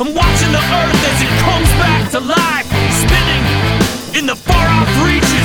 I'm watching the earth as it comes back to life, spinning in the far off reaches.